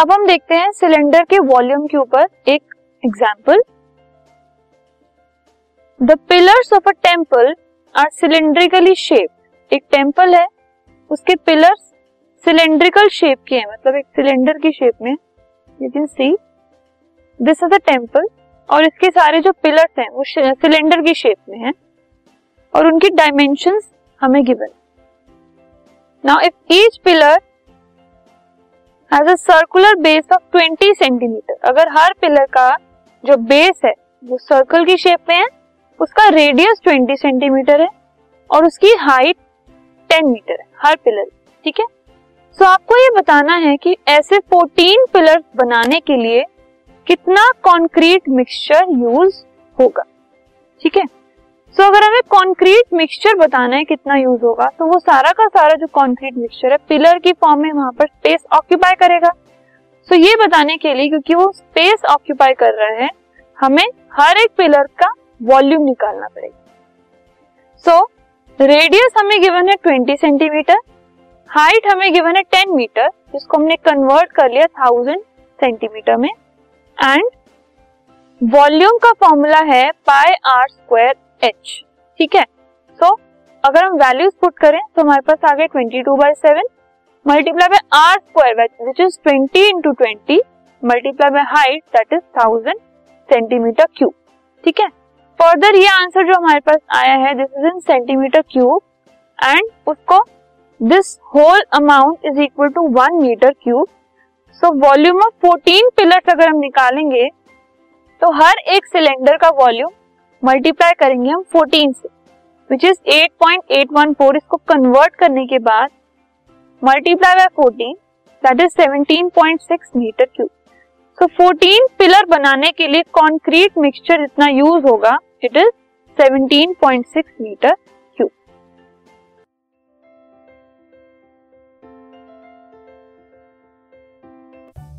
अब हम देखते हैं सिलेंडर के वॉल्यूम के ऊपर एक example the pillars of a temple are cylindrically shape एक टेंपल है, उसके पिलर्स सिलेंड्रिकल शेप के हैं मतलब एक सिलेंडर की शेप में. You can see this is a temple और इसके सारे जो पिलर्स हैं, वो सिलेंडर की शेप में हैं और उनकी डायमेंशंस हमें given now if each pillar has a circular base of 20 centimetre अगर हर पिलर का जो बेस है वो सर्कल की शेप में है उसका रेडियस 20 सेंटीमीटर है और उसकी हाइट 10 मीटर है हर पिलर ठीक है? सो so, आपको ये बताना है कि ऐसे 14 पिलर बनाने के लिए कितना कॉन्क्रीट मिक्सचर यूज़ होगा ठीक है? सो अगर हमें कॉन्क्रीट मिक्सचर बताना है कितना यूज़ होगा तो वो सारा का सारा जो कॉन्क्रीट मिक्सचर है पिलर की फॉर्म में वहाँ पर स्पेस ऑक्यूपाई करेगा। सो ये बताने के लिए क्योंकि वो स्पेस ऑक्यूपाई कर रहे हैं, हमें हर एक पिलर का वॉल्यूम निकालना पड़ेगा। सो रेडियस हमें गिवन है 20 सेंटीमीटर हाइट हमें गिवन है टेन मीटर जिसको हमने कन्वर्ट कर लिया थाउज़ेंड सेंटीमीटर में एंड वॉल्यूम का फॉर्मूला है पाई आर स्क्वायर एच ठीक है? सो so, अगर हम वैल्यूज़ पुट करें तो हमारे पास आ गए twenty two by seven multiply by r square which is twenty into twenty multiply by height that is thousand centimetre cube ठीक है? फर्दर ये आंसर जो हमारे पास आया है this is in centimetre cube and उसको this whole amount is equal to one metre cube so volume of fourteen pillars अगर हम निकालेंगे तो हर एक सिलेंडर का वॉल्यूम मल्टीप्लाई करेंगे हम 14 से विच इज़ 8.814 इसको कन्वर्ट करने के बाद multiply by 14 that is 17.6 metre cube so 14 pillar बनाने के लिए कंक्रीट मिक्सचर जितना यूज़ होगा it is 17.6 metre